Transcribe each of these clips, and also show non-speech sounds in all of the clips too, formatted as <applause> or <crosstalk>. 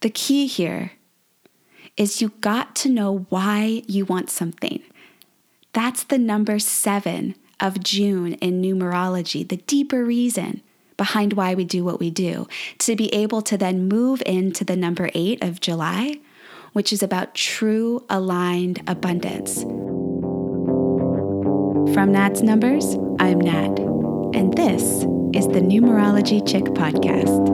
The key here is you got to know why you want something. That's the number seven of June in numerology, the deeper reason behind why we do what we do. To be able to then move into the number eight of July, which is about true aligned abundance. From Nat's Numbers, I'm Nat, and this is the Numerology Chick Podcast.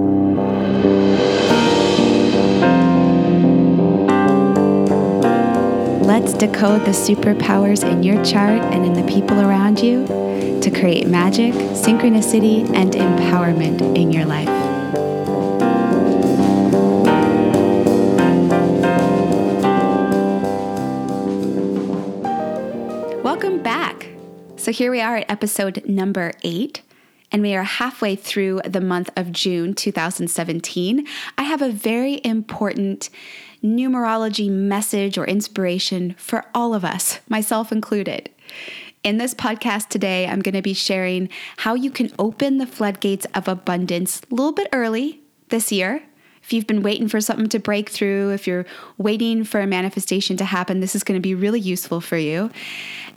Let's decode the superpowers in your chart and in the people around you to create magic, synchronicity, and empowerment in your life. Welcome back. So, here we are at episode number eight and we are halfway through the month of June 2017, I have a very important numerology message or inspiration for all of us, myself included. In this podcast today, I'm going to be sharing how you can open the floodgates of abundance a little bit early this year. If you've been waiting for something to break through, if you're waiting for a manifestation to happen, this is going to be really useful for you.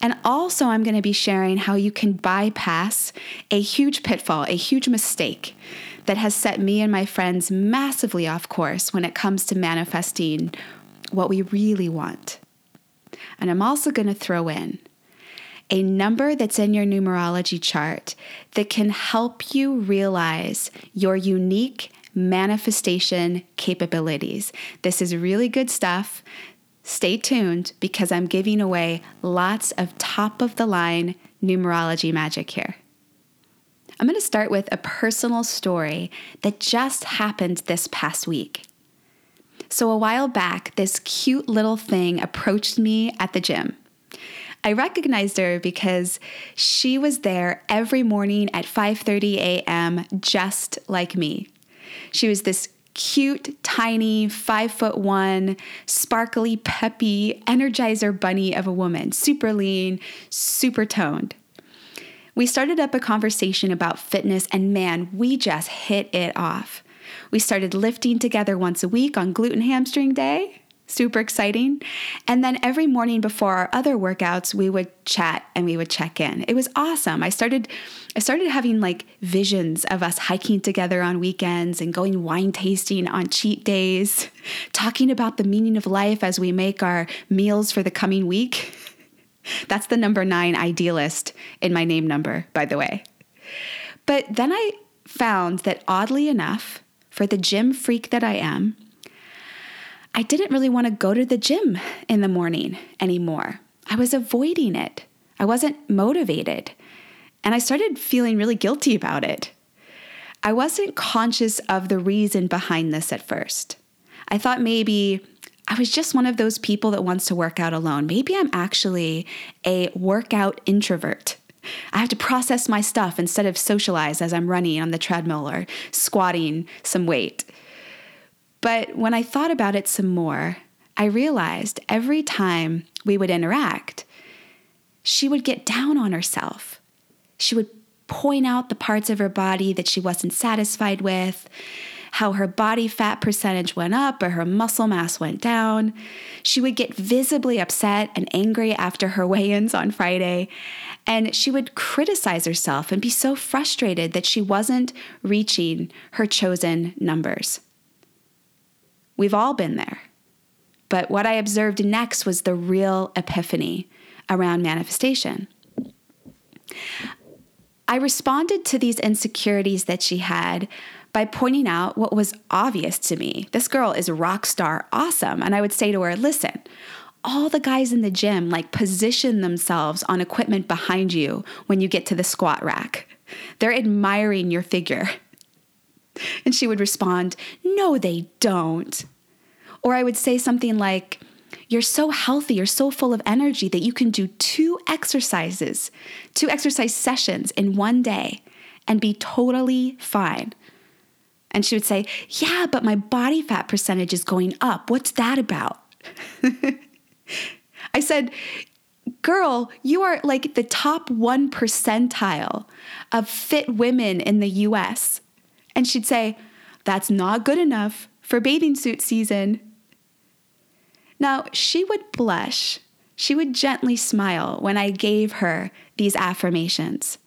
And also, I'm going to be sharing how you can bypass a huge pitfall, a huge mistake that has set me and my friends massively off course when it comes to manifesting what we really want. And I'm also going to throw in a number that's in your numerology chart that can help you realize your unique manifestation capabilities. This is really good stuff. Stay tuned because I'm giving away lots of top of the line numerology magic here. I'm going to start with a personal story that just happened this past week. So, a while back, this cute little thing approached me at the gym. I recognized her because she was there every morning at 5:30 a.m. just like me. She was this cute, tiny, five foot one, sparkly, peppy, energizer bunny of a woman, super lean, super toned. We started up a conversation about fitness, and man, we just hit it off. We started lifting together once a week on gluten hamstring day. Super exciting. And then every morning before our other workouts, we would chat and we would check in. It was awesome. I started I started having like visions of us hiking together on weekends and going wine tasting on cheat days, <laughs> talking about the meaning of life as we make our meals for the coming week. <laughs> That's the number nine idealist in my name number, by the way. But then I found that oddly enough, for the gym freak that I am, I didn't really want to go to the gym in the morning anymore. I was avoiding it. I wasn't motivated. And I started feeling really guilty about it. I wasn't conscious of the reason behind this at first. I thought maybe I was just one of those people that wants to work out alone. Maybe I'm actually a workout introvert. I have to process my stuff instead of socialize as I'm running on the treadmill or squatting some weight. But when I thought about it some more, I realized every time we would interact, she would get down on herself. She would point out the parts of her body that she wasn't satisfied with how her body fat percentage went up or her muscle mass went down. She would get visibly upset and angry after her <laughs> weigh ins on Friday. And she would criticize herself and be so frustrated that she wasn't reaching her chosen numbers. We've all been there. But what I observed next was the real epiphany around manifestation. I responded to these insecurities that she had by pointing out what was obvious to me. This girl is rock star awesome. And I would say to her, listen, all the guys in the gym like position themselves on equipment behind you when you get to the squat rack. They're admiring your figure. And she would respond, No, they don't. Or I would say something like, You're so healthy, you're so full of energy that you can do two exercises, two exercise sessions in one day and be totally fine. And she would say, Yeah, but my body fat percentage is going up. What's that about? <laughs> I said, Girl, you are like the top one percentile of fit women in the US. And she'd say, That's not good enough for bathing suit season. Now, she would blush. She would gently smile when I gave her these affirmations.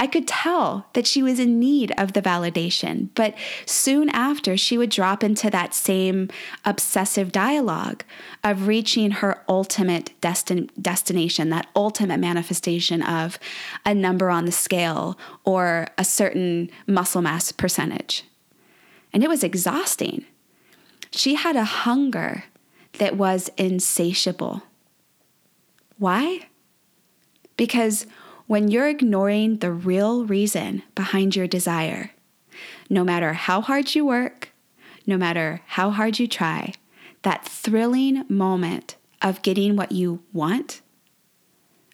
I could tell that she was in need of the validation, but soon after, she would drop into that same obsessive dialogue of reaching her ultimate destin- destination, that ultimate manifestation of a number on the scale or a certain muscle mass percentage. And it was exhausting. She had a hunger that was insatiable. Why? Because when you're ignoring the real reason behind your desire. No matter how hard you work, no matter how hard you try, that thrilling moment of getting what you want,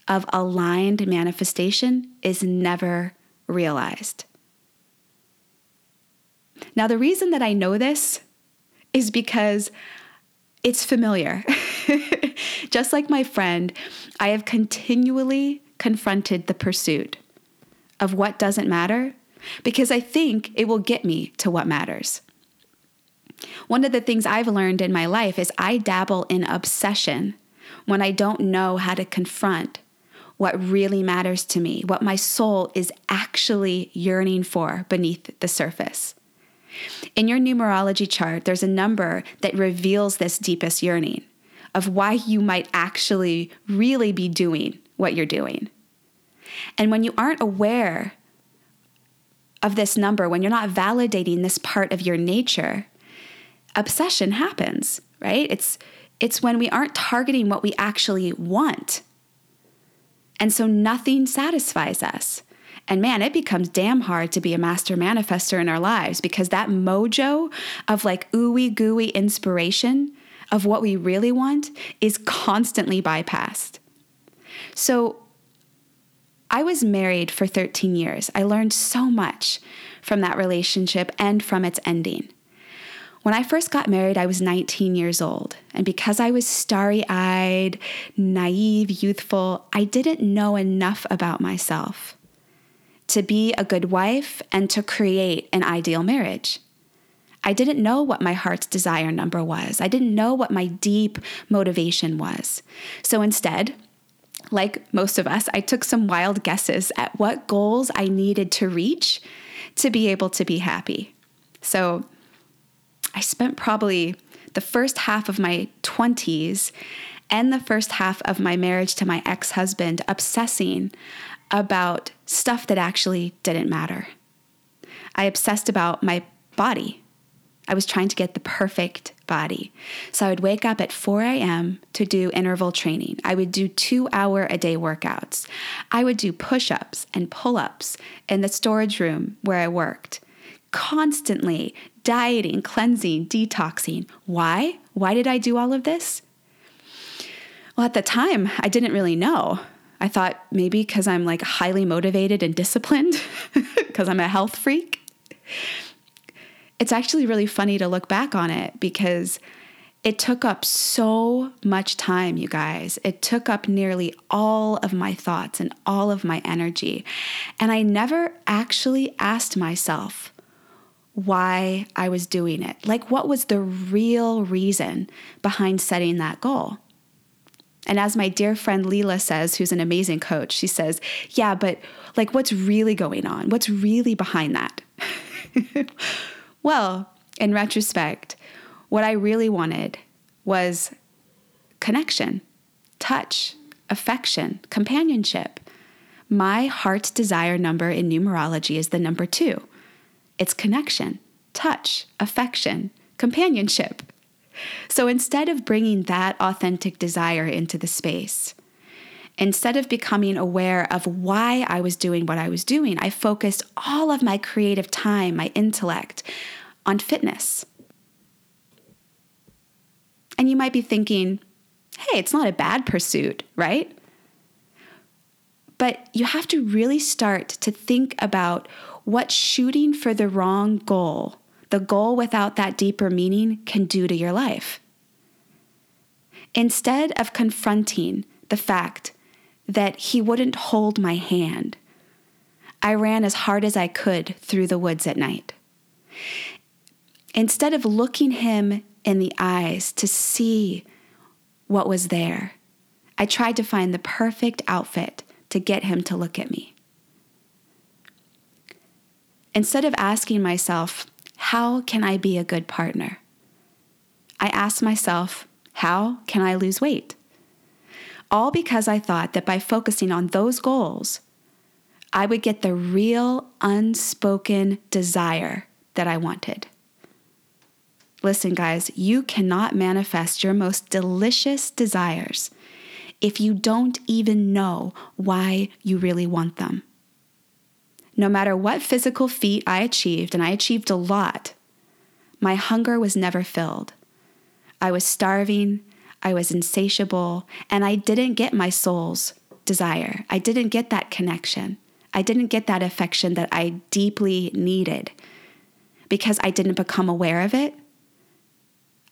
of aligned manifestation, is never realized. Now, the reason that I know this is because it's familiar. <laughs> Just like my friend, I have continually confronted the pursuit of what doesn't matter because I think it will get me to what matters. One of the things I've learned in my life is I dabble in obsession when I don't know how to confront what really matters to me, what my soul is actually yearning for beneath the surface. In your numerology chart, there's a number that reveals this deepest yearning of why you might actually really be doing what you're doing. And when you aren't aware of this number, when you're not validating this part of your nature, obsession happens, right? It's it's when we aren't targeting what we actually want. And so nothing satisfies us. And man, it becomes damn hard to be a master manifester in our lives because that mojo of like ooey gooey inspiration of what we really want is constantly bypassed. So I was married for 13 years. I learned so much from that relationship and from its ending. When I first got married, I was 19 years old. And because I was starry eyed, naive, youthful, I didn't know enough about myself to be a good wife and to create an ideal marriage. I didn't know what my heart's desire number was. I didn't know what my deep motivation was. So instead, like most of us, I took some wild guesses at what goals I needed to reach to be able to be happy. So I spent probably the first half of my 20s and the first half of my marriage to my ex husband obsessing about stuff that actually didn't matter. I obsessed about my body. I was trying to get the perfect body. So I would wake up at 4 a.m. to do interval training. I would do two hour a day workouts. I would do push ups and pull ups in the storage room where I worked, constantly dieting, cleansing, detoxing. Why? Why did I do all of this? Well, at the time, I didn't really know. I thought maybe because I'm like highly motivated and disciplined, <laughs> because I'm a health freak it's actually really funny to look back on it because it took up so much time, you guys. It took up nearly all of my thoughts and all of my energy. And I never actually asked myself why I was doing it. Like, what was the real reason behind setting that goal? And as my dear friend Leela says, who's an amazing coach, she says, Yeah, but like, what's really going on? What's really behind that? <laughs> Well, in retrospect, what I really wanted was connection, touch, affection, companionship. My heart's desire number in numerology is the number two it's connection, touch, affection, companionship. So instead of bringing that authentic desire into the space, instead of becoming aware of why I was doing what I was doing, I focused all of my creative time, my intellect, on fitness. And you might be thinking, hey, it's not a bad pursuit, right? But you have to really start to think about what shooting for the wrong goal, the goal without that deeper meaning, can do to your life. Instead of confronting the fact that he wouldn't hold my hand, I ran as hard as I could through the woods at night. Instead of looking him in the eyes to see what was there, I tried to find the perfect outfit to get him to look at me. Instead of asking myself, How can I be a good partner? I asked myself, How can I lose weight? All because I thought that by focusing on those goals, I would get the real unspoken desire that I wanted. Listen, guys, you cannot manifest your most delicious desires if you don't even know why you really want them. No matter what physical feat I achieved, and I achieved a lot, my hunger was never filled. I was starving, I was insatiable, and I didn't get my soul's desire. I didn't get that connection. I didn't get that affection that I deeply needed because I didn't become aware of it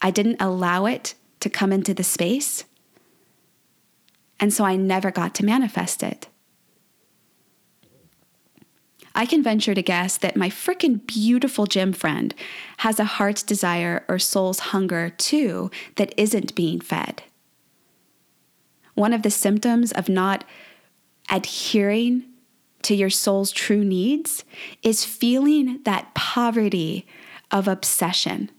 I didn't allow it to come into the space. And so I never got to manifest it. I can venture to guess that my freaking beautiful gym friend has a heart's desire or soul's hunger too that isn't being fed. One of the symptoms of not adhering to your soul's true needs is feeling that poverty of obsession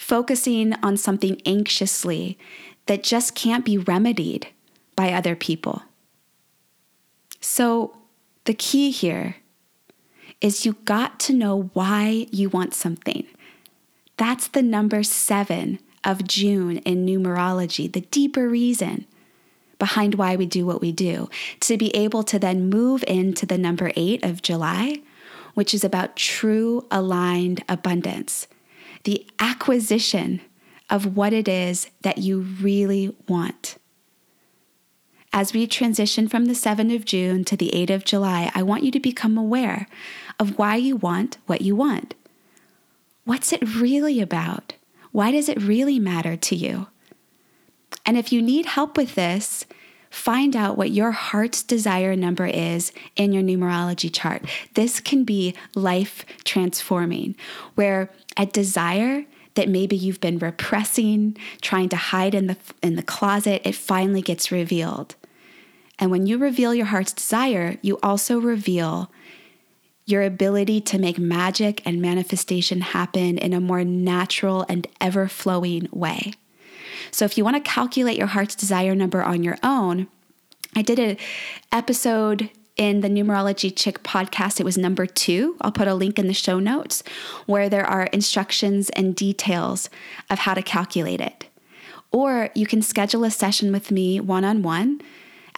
focusing on something anxiously that just can't be remedied by other people. So, the key here is you got to know why you want something. That's the number seven of June in numerology, the deeper reason behind why we do what we do, to be able to then move into the number eight of July, which is about true aligned abundance the acquisition of what it is that you really want. As we transition from the 7th of June to the 8th of July, I want you to become aware of why you want what you want. What's it really about? Why does it really matter to you? And if you need help with this, find out what your heart's desire number is in your numerology chart. This can be life transforming, where a desire that maybe you've been repressing, trying to hide in the in the closet, it finally gets revealed. And when you reveal your heart's desire, you also reveal your ability to make magic and manifestation happen in a more natural and ever flowing way. So if you want to calculate your heart's desire number on your own, I did an episode in the Numerology Chick podcast, it was number two. I'll put a link in the show notes where there are instructions and details of how to calculate it. Or you can schedule a session with me one on one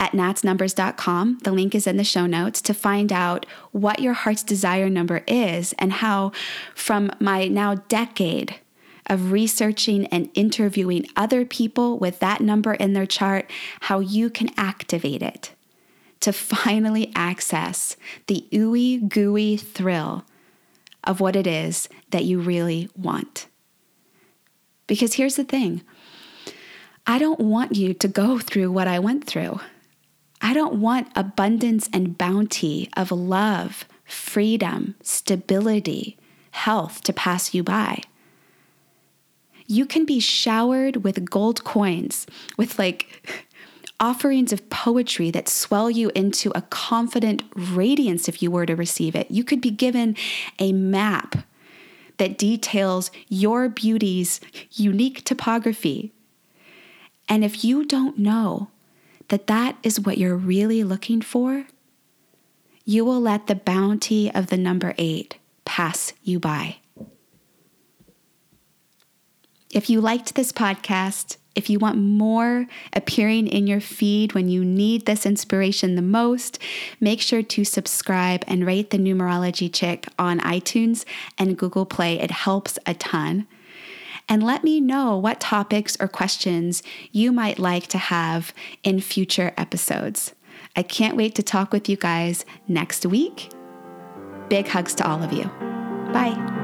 at natsnumbers.com. The link is in the show notes to find out what your heart's desire number is and how, from my now decade of researching and interviewing other people with that number in their chart, how you can activate it to finally access the ooey gooey thrill of what it is that you really want. Because here's the thing I don't want you to go through what I went through. I don't want abundance and bounty of love, freedom, stability, health to pass you by. You can be showered with gold coins, with like <laughs> offerings of poetry that swell you into a confident radiance if you were to receive it. You could be given a map that details your beauty's unique topography. And if you don't know that that is what you're really looking for, you will let the bounty of the number eight pass you by. If you liked this podcast, if you want more appearing in your feed when you need this inspiration the most, make sure to subscribe and rate the Numerology Chick on iTunes and Google Play. It helps a ton. And let me know what topics or questions you might like to have in future episodes. I can't wait to talk with you guys next week. Big hugs to all of you. Bye.